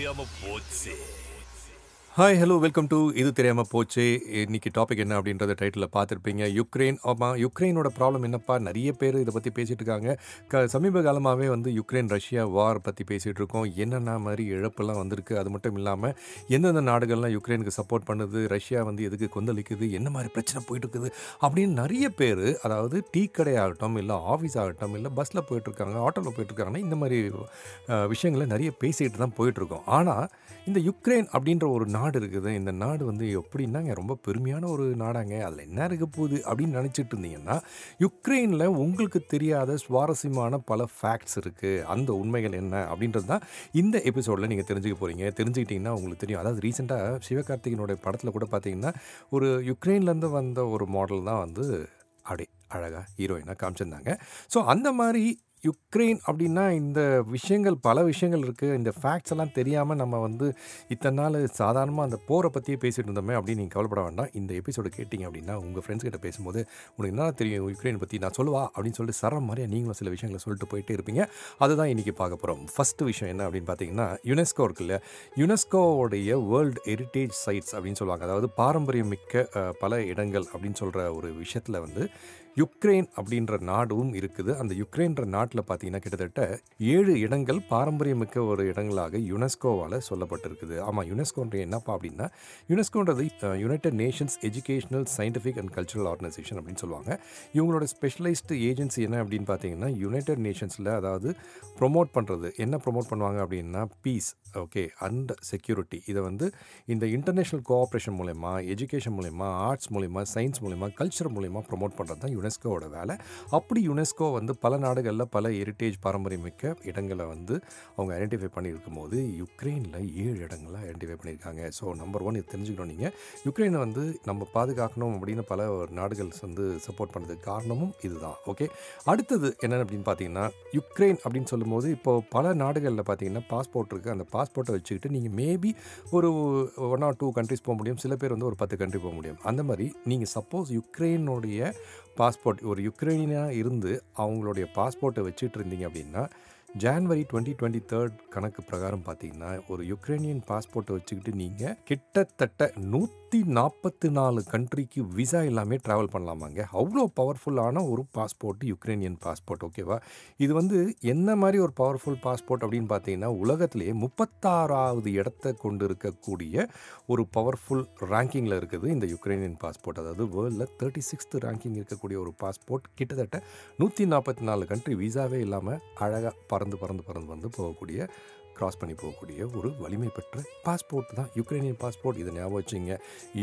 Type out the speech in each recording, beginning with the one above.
தெரியாம போச்சு hi hello welcome to இது தெரியாமல் போச்சு. இன்றைக்கி டாபிக் என்ன அப்படின்றத டைட்டில் பார்த்துருப்பீங்க. யுக்ரைன் ஆமாம் யுக்ரைனோட ப்ராப்ளம் என்னப்பா? நிறைய பேர் இதை பற்றி பேசிகிட்டு இருக்காங்க. க சமீப காலமாகவே வந்து யுக்ரைன் ரஷ்யா வார் பற்றி பேசிகிட்டு இருக்கோம். என்னென்ன மாதிரி இழப்பெல்லாம் வந்திருக்கு? அது மட்டும் இல்லாமல் எந்தெந்த நாடுகள்லாம் யுக்ரைனுக்கு சப்போர்ட் பண்ணுது? ரஷ்யா வந்து எதுக்கு கொந்தளிக்குது? என்ன மாதிரி பிரச்சனை போயிட்டு இருக்குது? அப்படின்னு நிறைய பேர் அதாவது டீ கடை ஆகட்டும் இல்லை ஆஃபீஸ் ஆகட்டும் இல்லை பஸ்ஸில் போயிட்டுருக்காங்க ஆட்டோவில் போயிட்டுருக்காங்கன்னா இந்த மாதிரி விஷயங்களை நிறைய பேசிகிட்டு தான் போயிட்டுருக்கோம் ஆனால் இந்த யுக்ரைன் அப்படின்ற ஒரு நாடு இருக்குது. இந்த நாடு வந்து எப்படின்னாங்க ரொம்ப பெருமையான ஒரு நாடாங்க. அதில் என்ன இருக்க போகுது அப்படின்னு நினச்சிட்டு இருந்தீங்கன்னா யுக்ரைனில் உங்களுக்கு தெரியாத சுவாரஸ்யமான பல ஃபேக்ட்ஸ் இருக்குது அந்த உண்மைகள் என்ன அப்படின்றது தான் இந்த எபிசோடில் நீங்கள் தெரிஞ்சுக்க போகிறீங்க தெரிஞ்சுக்கிட்டிங்கன்னா உங்களுக்கு தெரியும். அதாவது ரீசெண்டாக சிவகார்த்திகனுடைய படத்தில் கூட பார்த்தீங்கன்னா ஒரு யுக்ரைன்லேருந்து வந்த ஒரு மாடல் தான் வந்து அப்படியே அழகாக ஹீரோயினாக காமிச்சிருந்தாங்க. ஸோ அந்த மாதிரி யுக்ரைன் அப்படின்னா இந்த விஷயங்கள் பல விஷயங்கள் இருக்குது இந்த ஃபேக்ட்ஸ் எல்லாம் தெரியாமல் நம்ம வந்து இத்தனை நாள் சாதாரணமாக அந்த போரை பற்றியே பேசிகிட்டு இருந்தோமே அப்படின்னு நீங்கள் கவலைப்பட வேண்டாம். இந்த எபிசோடு கேட்டிங்க அப்படின்னா உங்கள் ஃப்ரெண்ட்ஸ் கிட்ட பேசும்போது உங்களுக்கு என்ன தெரியும் யுக்ரைன் பற்றி நான் சொல்லுவா அப்படின்னு சொல்லிட்டு சரம் மாதிரியாக நீங்களும் சில விஷயங்களை சொல்லிட்டு போயிட்டே இருப்பீங்க. அதுதான் இன்றைக்கி பார்க்க போகிறோம் ஃபஸ்ட்டு விஷயம் என்ன அப்படின்னு பார்த்தீங்கன்னா யுனெஸ்கோ இருக்குல்ல யுனெஸ்கோவுடைய வேர்ல்டு ஹெரிட்டேஜ் சைட்ஸ் அப்படின்னு சொல்லுவாங்க. அதாவது பாரம்பரியம் மிக்க பல இடங்கள் அப்படின்னு சொல்கிற ஒரு விஷயத்தில் வந்து யுக்ரைன் அப்படின்ற நாடும் இருக்குது. அந்த யுக்ரைன்ற நாட்டில் பார்த்தீங்கன்னா கிட்டத்தட்ட ஏழு இடங்கள் பாரம்பரியமிக்க ஒரு இடங்களாக யுனெஸ்கோவால் சொல்லப்பட்டிருக்குது. ஆமாம் யுனெஸ்கோன்ற என்னப்பா அப்படின்னா யுனெஸ்கோன்றது united nations educational scientific and cultural organisation அப்படின்னு சொல்லுவாங்க. இவங்களோட ஸ்பெஷலைஸ்டு ஏஜென்சி என்ன அப்படின்னு பார்த்தீங்கன்னா யுனைடெட் நேஷன்ஸில் அதாவது ப்ரொமோட் பண்ணுறது என்ன ப்ரொமோட் பண்ணுவாங்க அப்படின்னா பீஸ் ஓகே அண்ட் செக்யூரிட்டி இதை வந்து இந்த இன்டர்நேஷ்னல் கோஆப்ரேஷன் மூலயமா எஜுகேஷன் மூலயமா ஆர்ட்ஸ் மூலயமா சயின்ஸ் மூலயமா கல்ச்சர் மூலயமா ப்ரொமோட் பண்ணுறது தான் யுனெஸ்கோவோட வேலை. அப்படி யுனெஸ்கோ வந்து பல நாடுகளில் பல ஹெரிட்டேஜ் பாரம்பரியமிக்க இடங்களை வந்து அவங்க ஐடென்டிஃபை பண்ணியிருக்கும் போது யுக்ரைனில் ஏழு இடங்களை ஐடென்டிஃபை பண்ணியிருக்காங்க. ஸோ நம்பர் ஒன் இது தெரிஞ்சுக்கணும் நீங்கள் யுக்ரைனை வந்து நம்ம பாதுகாக்கணும் அப்படின்னு பல நாடுகள் வந்து சப்போர்ட் பண்ணுறதுக்கு காரணமும் இதுதான். ஓகே அடுத்தது என்னென்ன அப்படின்னு பார்த்தீங்கன்னா யுக்ரைன் அப்படின்னு சொல்லும்போது இப்போது பல நாடுகளில் பார்த்தீங்கன்னா பாஸ்போர்ட் இருக்குது அந்த பாஸ்போர்ட்டை வச்சுக்கிட்டு நீங்கள் மேபி ஒரு ஒன் ஆர் டூ கண்ட்ரிஸ் போக முடியும். சில பேர் வந்து ஒரு பத்து கண்ட்ரி போக முடியும். அந்த மாதிரி நீங்கள் சப்போஸ் யுக்ரைனுடைய பாஸ்போர்ட் ஒரு யுக்ரைனியாக இருந்து அவங்களுடைய பாஸ்போர்ட்டை வச்சுட்டு இருந்தீங்க அப்படின்னா ஜான்வரி டுவெண்ட்டி டுவெண்ட்டி தேர்ட் கணக்கு பிரகாரம் பார்த்தீங்கன்னா ஒரு யுக்ரைனியன் பாஸ்போர்ட்டை வச்சுக்கிட்டு நீங்கள் கிட்டத்தட்ட நூற்றி நூற்றி நாற்பத்தி நாலு கண்ட்ரிக்கு விசா எல்லாமே ட்ராவல் பண்ணலாமாங்க? அவ்வளோ பவர்ஃபுல்லான ஒரு பாஸ்போர்ட் யுக்ரைனியன் பாஸ்போர்ட் ஓகேவா இது வந்து என்ன மாதிரி ஒரு பவர்ஃபுல் பாஸ்போர்ட் அப்படின்னு பார்த்தீங்கன்னா உலகத்திலேயே முப்பத்தாறாவது இடத்த கொண்டு இருக்கக்கூடிய ஒரு பவர்ஃபுல் ரேங்கிங்கில் இருக்குது இந்த யுக்ரைனியன் பாஸ்போர்ட் அதாவது வேர்ல்டில் தேர்ட்டி சிக்ஸ்த் ரேங்கிங் இருக்கக்கூடிய ஒரு பாஸ்போர்ட் கிட்டத்தட்ட நூற்றி நாற்பத்தி நாலு கண்ட்ரி விசாவே இல்லாமல் அழகாக பறந்து பறந்து பறந்து வந்து போகக்கூடிய கிராஸ் பண்ணி போகக்கூடிய ஒரு வலிமை பெற்ற பாஸ்போர்ட் தான். யுக்ரைனியன் பாஸ்போர்ட் இதை ஞாபகம் வச்சுங்க.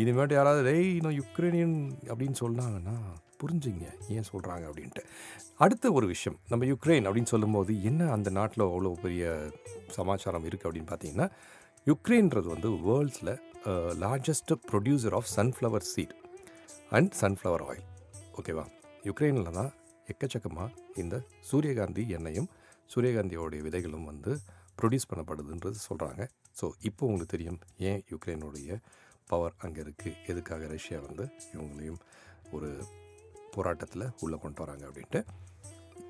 இனிமேட்டு யாராவது ரெய் நான் யுக்ரைனியன் அப்படின்னு சொன்னாங்கன்னா புரிஞ்சுங்க ஏன் சொல்கிறாங்க அப்படின்ட்டு. அடுத்த ஒரு விஷயம் நம்ம யுக்ரைன் அப்படின்னு சொல்லும்போது என்ன அந்த நாட்டில் அவ்வளோ பெரிய சமாச்சாரம் இருக்குது அப்படின்னு பார்த்தீங்கன்னா யுக்ரைன்றது வந்து வேர்ல்ட்ஸில் largest producer of sunflower seed and sunflower oil ஓகேவா யுக்ரைனில் தான் எக்கச்சக்கமாக இந்த சூரியகாந்தி எண்ணெயும் சூரியகாந்தியோடைய விதைகளும் வந்து ப்ரொடியூஸ் பண்ணப்படுதுன்றது சொல்கிறாங்க ஸோ இப்போ உங்களுக்கு தெரியும் ஏன் யுக்ரைனுடைய பவர் அங்கே இருக்குது எதுக்காக ரஷ்யா வந்து இவங்களையும் ஒரு போராட்டத்தில் உள்ளே கொண்டு வராங்க அப்படின்ட்டு.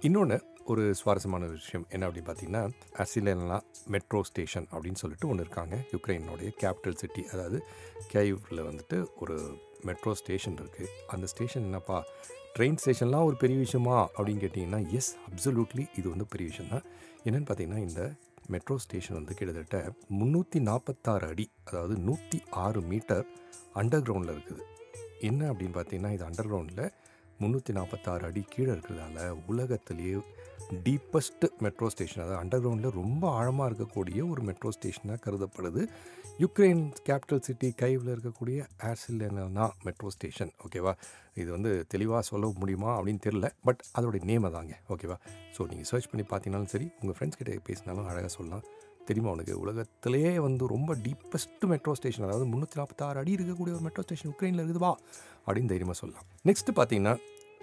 இன்னொன்று ஒரு சுவாரஸ்யமான விஷயம் என்ன அப்படின்னு பார்த்தீங்கன்னா அசிலேனா மெட்ரோ ஸ்டேஷன் அப்படின்னு சொல்லிட்டு ஒன்று இருக்காங்க. யுக்ரைனுடைய கேபிட்டல் சிட்டி அதாவது கேயூவில் வந்துட்டு ஒரு மெட்ரோ ஸ்டேஷன் இருக்குது அந்த ஸ்டேஷன் என்னப்பா? ட்ரெயின் ஸ்டேஷன்லாம் ஒரு பெரிய விஷயமா அப்படின்னு கேட்டிங்கன்னா எஸ் அப்சல்யூட்லி இது வந்து பெரிய விஷயம் தான் என்னென்னு பார்த்தீங்கன்னா இந்த மெட்ரோ ஸ்டேஷன் வந்து கிட்டத்தட்ட முந்நூற்றி நாற்பத்தாறு அடி அதாவது நூற்றி ஆறு மீட்டர் அண்டர் கிரவுண்டில் இருக்குது. என்ன அப்படின்னு பார்த்தீங்கன்னா இது அண்டர் கிரவுண்டில் முந்நூற்றி நாற்பத்தாறு அடி கீழே இருக்கிறதால உலகத்திலேயே டீப்பஸ்ட் மெட்ரோ ஸ்டேஷன் அதாவது அண்டர் கிரவுண்டில் ரொம்ப ஆழமாக இருக்கக்கூடிய ஒரு மெட்ரோ ஸ்டேஷனாக கருதப்படுது. யுக்ரைன் கேபிட்டல் சிட்டி கைவில் இருக்கக்கூடிய ஏர்சிலேனா மெட்ரோ ஸ்டேஷன் ஓகேவா இது வந்து தெளிவாக சொல்ல முடியுமா அப்படின்னு தெரில பட் அதோடைய நேமை தாங்க ஓகேவா ஸோ நீங்கள் சர்ச் பண்ணி பார்த்தீங்கனாலும் சரி உங்கள் ஃப்ரெண்ட்ஸ் கிட்டே பேசினாலும் அழகாக சொல்லலாம். தெரியுமா உனக்கு? உலகத்திலே வந்து ரொம்ப டீப்பஸ்ட் மெட்ரோ ஸ்டேஷன் அதாவது முந்நூற்றி நாற்பத்தாறு அடி இருக்கக்கூடிய ஒரு மெட்ரோ ஸ்டேஷன் உக்ரைனில் இருக்குதுவா? அப்படின்னு தைரியமாக சொல்லலாம். நெக்ஸ்ட் பார்த்தீங்கன்னா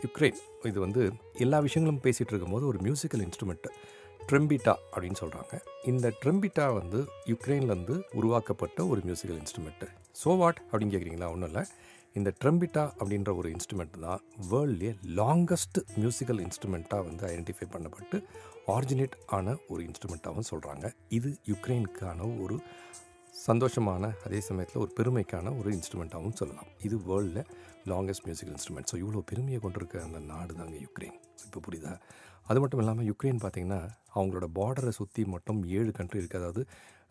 யுக்ரைன் இது வந்து எல்லா விஷயங்களும் பேசிகிட்டு இருக்கும்போது ஒரு மியூசிக்கல் இன்ஸ்ட்ருமெண்ட்டு ட்ரெம்பிட்டா அப்படின்னு சொல்கிறாங்க இந்த ட்ரெம்பிட்டா வந்து யுக்ரைன்லேருந்து உருவாக்கப்பட்ட ஒரு மியூசிக்கல் இன்ஸ்ட்ருமெண்ட்டு ஸோ வாட் அப்படின்னு கேட்குறீங்களா ஒன்றும் இல்லை. இந்த ட்ரம்பிட்டா அப்படின்ற ஒரு இன்ஸ்ட்ருமெண்ட் தான் வேர்ல்ட்லேயே லாங்கஸ்ட் மியூசிக்கல் இன்ஸ்ட்ருமெண்ட்டாக வந்து ஐடென்டிஃபை பண்ணப்பட்டு ஆரிஜினேட் ஆன ஒரு இன்ஸ்ட்ருமெண்ட்டாகவும் சொல்கிறாங்க இது யுக்ரைனுக்கான ஒரு சந்தோஷமான அதே சமயத்தில் ஒரு பெருமைக்கான ஒரு இன்ஸ்ட்ருமெண்ட்டாகவும் சொல்லலாம். இது வேர்ல்டில் லாங்கஸ்ட் மியூசிக்கல் இன்ஸ்ட்ருமெண்ட் ஸோ இவ்வளோ பெருமையை கொண்டிருக்க அந்த நாடு தாங்க யுக்ரைன். இப்போ புரியுதா? அது மட்டும் இல்லாமல் யுக்ரைன் பார்த்திங்கன்னா அவங்களோட பார்டரை சுற்றி மட்டும் ஏழு கண்ட்ரி இருக்குது அதாவது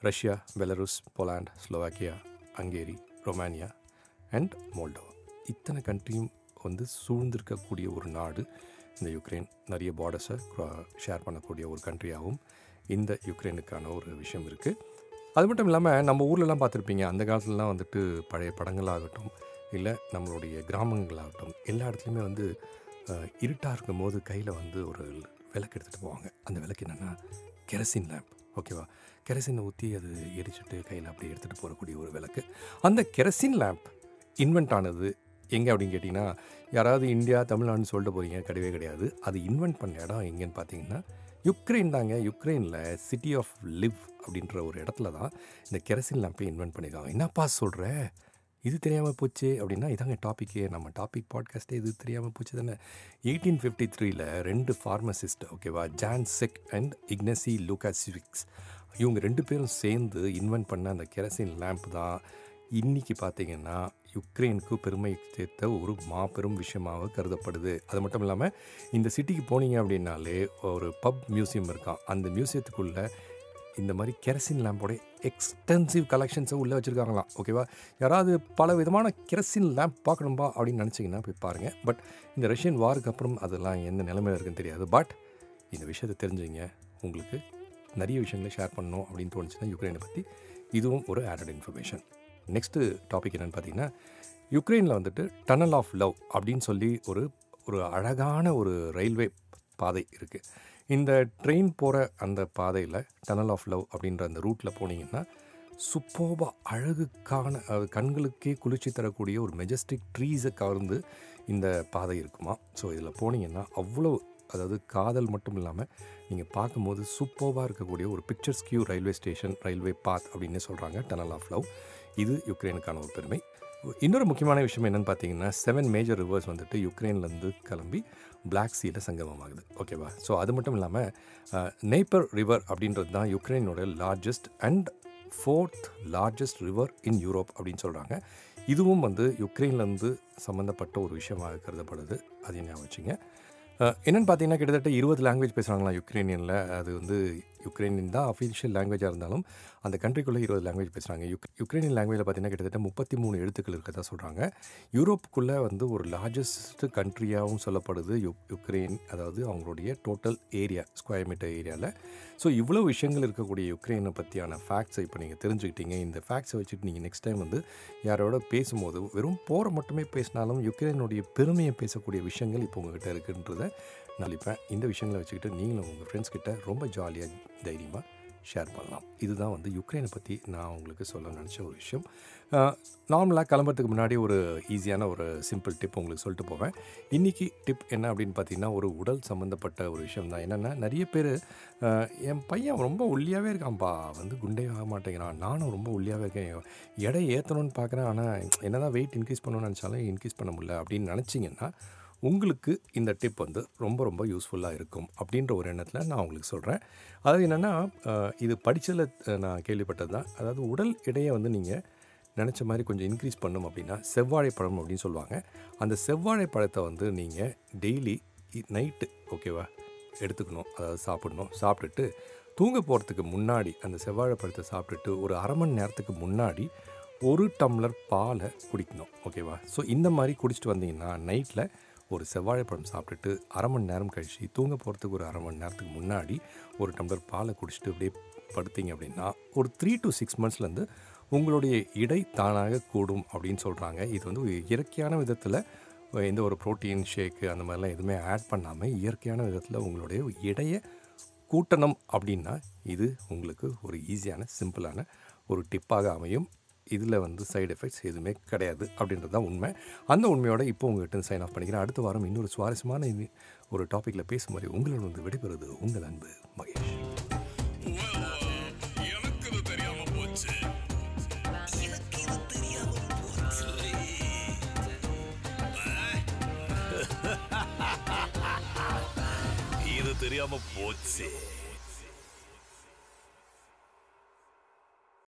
Russia Belarus Poland Slovakia Hungary Romania and Moldova. இத்தனை கண்ட்ரியும் வந்து சூழ்ந்திருக்கக்கூடிய ஒரு நாடு இந்த யுக்ரைன். நிறைய பார்டர்ஸை ஷேர் பண்ணக்கூடிய ஒரு கண்ட்ரியாகவும் இந்த யுக்ரைனுக்கான ஒரு விஷயம் இருக்குது அது மட்டும் இல்லாமல் நம்ம ஊர்லலாம் பார்த்துருப்பீங்க. அந்த காலத்துலலாம் வந்துட்டு பழைய படங்களாகட்டும் இல்லை நம்மளுடைய கிராமங்களாகட்டும் எல்லா இடத்துலையுமே வந்து இருட்டாக இருக்கும் போது கையில் வந்து ஒரு விளக்கு எடுத்துகிட்டு போவாங்க. அந்த விளக்கு என்னென்னா கெரசின் லேம்ப். ஓகேவா? கெரசினை ஊற்றி அது எரிச்சுட்டு கையில் அப்படியே எடுத்துகிட்டு போகக்கூடிய ஒரு விளக்கு. அந்த கெரசின் லேம்ப் இன்வென்ட் ஆனது எங்கே அப்படின்னு கேட்டிங்கன்னா யாராவது இந்தியா தமிழ்நாடுன்னு சொல்லிட்டு போகிறீங்க கிடையவே கிடையாது. அது இன்வென்ட் பண்ண இடம் எங்கேன்னு பார்த்தீங்கன்னா யுக்ரைன் தாங்க. யுக்ரைனில் சிட்டி ஆஃப் லிவ் அப்படின்ற ஒரு இடத்துல தான் இந்த கெரசின் லேம்பை இன்வென்ட் பண்ணியிருக்காங்க. என்னப்பா சொல்கிற இது தெரியாமல் போச்சு அப்படின்னா இதாங்க டாப்பிக்கே நம்ம டாபிக் பாட்காஸ்ட்டே இது தெரியாமல் போச்சு தானே. எயிட்டீன் ஃபிஃப்டி த்ரீல ரெண்டு ஃபார்மசிஸ்ட் ஓகேவா Jan Zeh and Ignacy Lukasiewicz இவங்க ரெண்டு பேரும் சேர்ந்து இன்வென்ட் பண்ண அந்த கெரசின் லேம்ப் தான். இன்றைக்கி பார்த்தீங்கன்னா யுக்ரைனுக்கு பெருமை சேர்த்த ஒரு மாபெரும் விஷயமாக கருதப்படுது. அது மட்டும் இல்லாமல் இந்த சிட்டிக்கு போனீங்க அப்படின்னாலே ஒரு பப் மியூசியம் இருக்கான் அந்த மியூசியத்துக்குள்ளே இந்த மாதிரி கெரசின் லேம்போட எக்ஸ்டென்சிவ் கலெக்ஷன்ஸை உள்ளே வச்சுருக்காங்களாம். ஓகேவா யாராவது பல விதமான கெரசின் லேம்ப் பார்க்கணும்பா அப்படின்னு நினச்சிங்கன்னா போய் பாருங்கள் பட் இந்த ரஷ்யன் வாருக்கு அப்புறம் அதெல்லாம் எந்த நிலைமையில் இருக்குன்னு தெரியாது. பட் இந்த விஷயத்தை தெரிஞ்சுங்க. உங்களுக்கு நிறைய விஷயங்களை ஷேர் பண்ணணும் அப்படின்னு தோணுச்சுன்னா யுக்ரைனை பற்றி இதுவும் ஒரு ஆடட் இன்ஃபர்மேஷன் நெக்ஸ்ட்டு டாபிக் என்னென்னு பார்த்தீங்கன்னா யுக்ரைனில் வந்துட்டு டனல் ஆஃப் லவ் அப்படின்னு சொல்லி ஒரு ஒரு அழகான ஒரு ரயில்வே பாதை இருக்குது இந்த ட்ரெயின் போகிற அந்த பாதையில் டனல் ஆஃப் லவ் அப்படின்ற அந்த ரூட்டில் போனீங்கன்னா சுப்போப அழகுக்கான அது கண்களுக்கே குளிர்ச்சி தரக்கூடிய ஒரு மெஜஸ்டிக் ட்ரீஸை கவர்ந்து இந்த பாதை இருக்குமா? ஸோ இதில் போனீங்கன்னா அவ்வளோ அதாவது காதல் மட்டும் இல்லாமல் நீங்கள் பார்க்கும்போது சூப்பர்வாக இருக்கக்கூடிய ஒரு picturesque railway station railway path அப்படின்னு சொல்கிறாங்க டனல் ஆஃப் லவ் இது யுக்ரைனுக்கான ஒரு பெருமை இன்னொரு முக்கியமான விஷயம் என்னென்னு பார்த்தீங்கன்னா செவன் மேஜர் ரிவர்ஸ் வந்துட்டு யுக்ரைன்லேருந்து கிளம்பி பிளாக் சீல சங்கமமாகுது. ஓகேவா? ஸோ அது மட்டும் இல்லாமல் நெய்பர் ரிவர் அப்படின்றது தான் யுக்ரைனோட largest and fourth largest river in Europe அப்படின்னு சொல்கிறாங்க இதுவும் வந்து யுக்ரைன்லேருந்து சம்மந்தப்பட்ட ஒரு விஷயமாக கருதப்படுது. அதையும் ஞாபகம் வச்சுங்க. என்னென்னு பார்த்தீங்கன்னா கிட்டத்தட்ட இருபது லாங்குவேஜ் பேசுகிறாங்களா யுக்ரைனியனில். அது வந்து யுக்ரைனின் தான் அஃபிஷியல் லாங்குவேஜாக இருந்தாலும் அந்த கண்ட்ரிக்குள்ளே இருபது லாங்குவேஜ் பேசுகிறாங்க யுக் யுக்ரைனின் லாங்குவேஜில் பார்த்தீங்கன்னா கிட்டத்தட்ட முப்பத்தி மூணு எழுத்துக்கள் இருக்கதான் சொல்கிறாங்க யூரோப்புக்குள்ளே வந்து ஒரு லார்ஜஸ்ட் கண்ட்ரியாகவும் சொல்லப்படுது யுக் யுக்ரைன் அதாவது அவங்களுடைய டோட்டல் ஏரியா ஸ்கொயர் மீட்டர் ஏரியாவில் ஸோ இவ்வளோ விஷயங்கள் இருக்கக்கூடிய யுக்ரைனை பற்றியான ஃபேக்ட்ஸை இப்போ நீங்கள் தெரிஞ்சுக்கிட்டீங்க. இந்த ஃபேக்ட்ஸை வச்சுட்டு நீங்கள் நெக்ஸ்ட் டைம் வந்து யாரோட பேசும்போது வெறும் போரை மட்டுமே பேசினாலும் யுக்ரைனுடைய பெருமையை பேசக்கூடிய விஷயங்கள் இப்போ உங்ககிட்ட இருக்குன்றதை நான் அளிப்பேன் இந்த விஷயங்களை வச்சுக்கிட்டு நீங்களும் உங்கள் ஃப்ரெண்ட்ஸ் கிட்ட ரொம்ப ஜாலியாக தைரியமாக ஷேர் பண்ணலாம். இதுதான் வந்து யுக்ரைனை பற்றி நான் உங்களுக்கு சொல்ல நினச்ச ஒரு விஷயம். நார்மலாக கிளம்புறதுக்கு முன்னாடி ஒரு ஈஸியான ஒரு சிம்பிள் டிப் உங்களுக்கு சொல்லிட்டு போவேன். இன்றைக்கி டிப் என்ன அப்படின்னு பார்த்தீங்கன்னா ஒரு உடல் சம்மந்தப்பட்ட ஒரு விஷயம் தான். என்னென்னா நிறைய பேர் என் பையன் ரொம்ப ஒல்லியாகவே இருக்கான்ப்பா வந்து குண்டே ஆக மாட்டேங்கிறான். நானும் ரொம்ப ஒல்லியாகவே இருக்கேன். எடை ஏற்றணும்னு பார்க்குறேன். ஆனால் என்ன தான் வெயிட் இன்க்ரீஸ் பண்ணணும்னு நினச்சாலும் இன்க்ரீஸ் பண்ண முடியல அப்படின்னு நினச்சிங்கன்னா உங்களுக்கு இந்த டிப் வந்து ரொம்ப ரொம்ப யூஸ்ஃபுல்லாக இருக்கும் அப்படின்ற ஒரு எண்ணத்தில் நான் உங்களுக்கு சொல்கிறேன் அதாவது என்னென்னா இது படித்ததில் நான் கேள்விப்பட்டது தான். அதாவது உடல் எடையை வந்து நீங்கள் நினச்ச மாதிரி கொஞ்சம் இன்க்ரீஸ் பண்ணும் அப்படின்னா செவ்வாழைப்பழம் அப்படின்னு சொல்லுவாங்க. அந்த செவ்வாழைப்பழத்தை வந்து நீங்கள் டெய்லி நைட்டு ஓகேவா எடுத்துக்கணும். அதாவது சாப்பிடணும். சாப்பிட்டுட்டு தூங்க போகிறதுக்கு முன்னாடி அந்த செவ்வாழைப்பழத்தை சாப்பிட்டுட்டு ஒரு அரை மணி நேரத்துக்கு முன்னாடி ஒரு டம்ளர் பாலை குடிக்கணும். ஓகேவா ஸோ இந்த மாதிரி குடிச்சிட்டு வந்தீங்கன்னா நைட்டில் ஒரு செவ்வாழைப்பழம் சாப்பிட்டுட்டு அரை மணி நேரம் கழிச்சு தூங்க போகிறதுக்கு ஒரு அரை மணி நேரத்துக்கு முன்னாடி ஒரு டம்ளர் பாலை குடிச்சிட்டு அப்படியே படுத்தீங்க அப்படின்னா ஒரு த்ரீ டு சிக்ஸ் மந்த்ஸ்லேருந்து உங்களுடைய இடை தானாக கூடும் அப்படின்னு சொல்கிறாங்க இது வந்து ஒரு இயற்கையான விதத்தில் எந்த ஒரு ப்ரோட்டீன் ஷேக்கு அந்த மாதிரிலாம் எதுவுமே ஆட் பண்ணாமல் இயற்கையான விதத்தில் உங்களுடைய இடையை கூட்டணும் அப்படின்னா இது உங்களுக்கு ஒரு ஈஸியான சிம்பிளான ஒரு டிப்பாக அமையும். இதில் வந்து சைடு எஃபெக்ட்ஸ் எதுவுமே கிடையாது அப்படின்றது தான் உண்மை. அந்த உண்மையோட இப்போ உங்கள்கிட்ட சைன் ஆஃப் பண்ணிக்கிறேன். அடுத்த வாரம் இன்னொரு சுவாரஸ்யமான ஒரு டாப்பிக்கில் பேசும் மாதிரி உங்களோட வந்து விடைபெறுவது உங்கள் அன்பு மகேஷ். தெரியாம போச்சு.